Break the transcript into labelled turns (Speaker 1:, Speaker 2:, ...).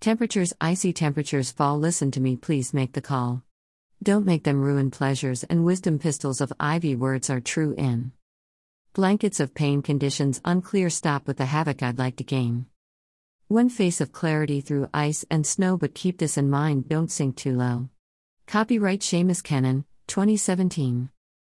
Speaker 1: Temperatures, icy temperatures fall. Listen to me, please make the call. Don't make them ruin pleasures, and wisdom pistols of ivy words are true in. Blankets of pain conditions unclear. Stop with the havoc I'd like to gain. One face of clarity through ice and snow, but keep this in mind don't sink too low. Copyright Seamus Kennan, 2017.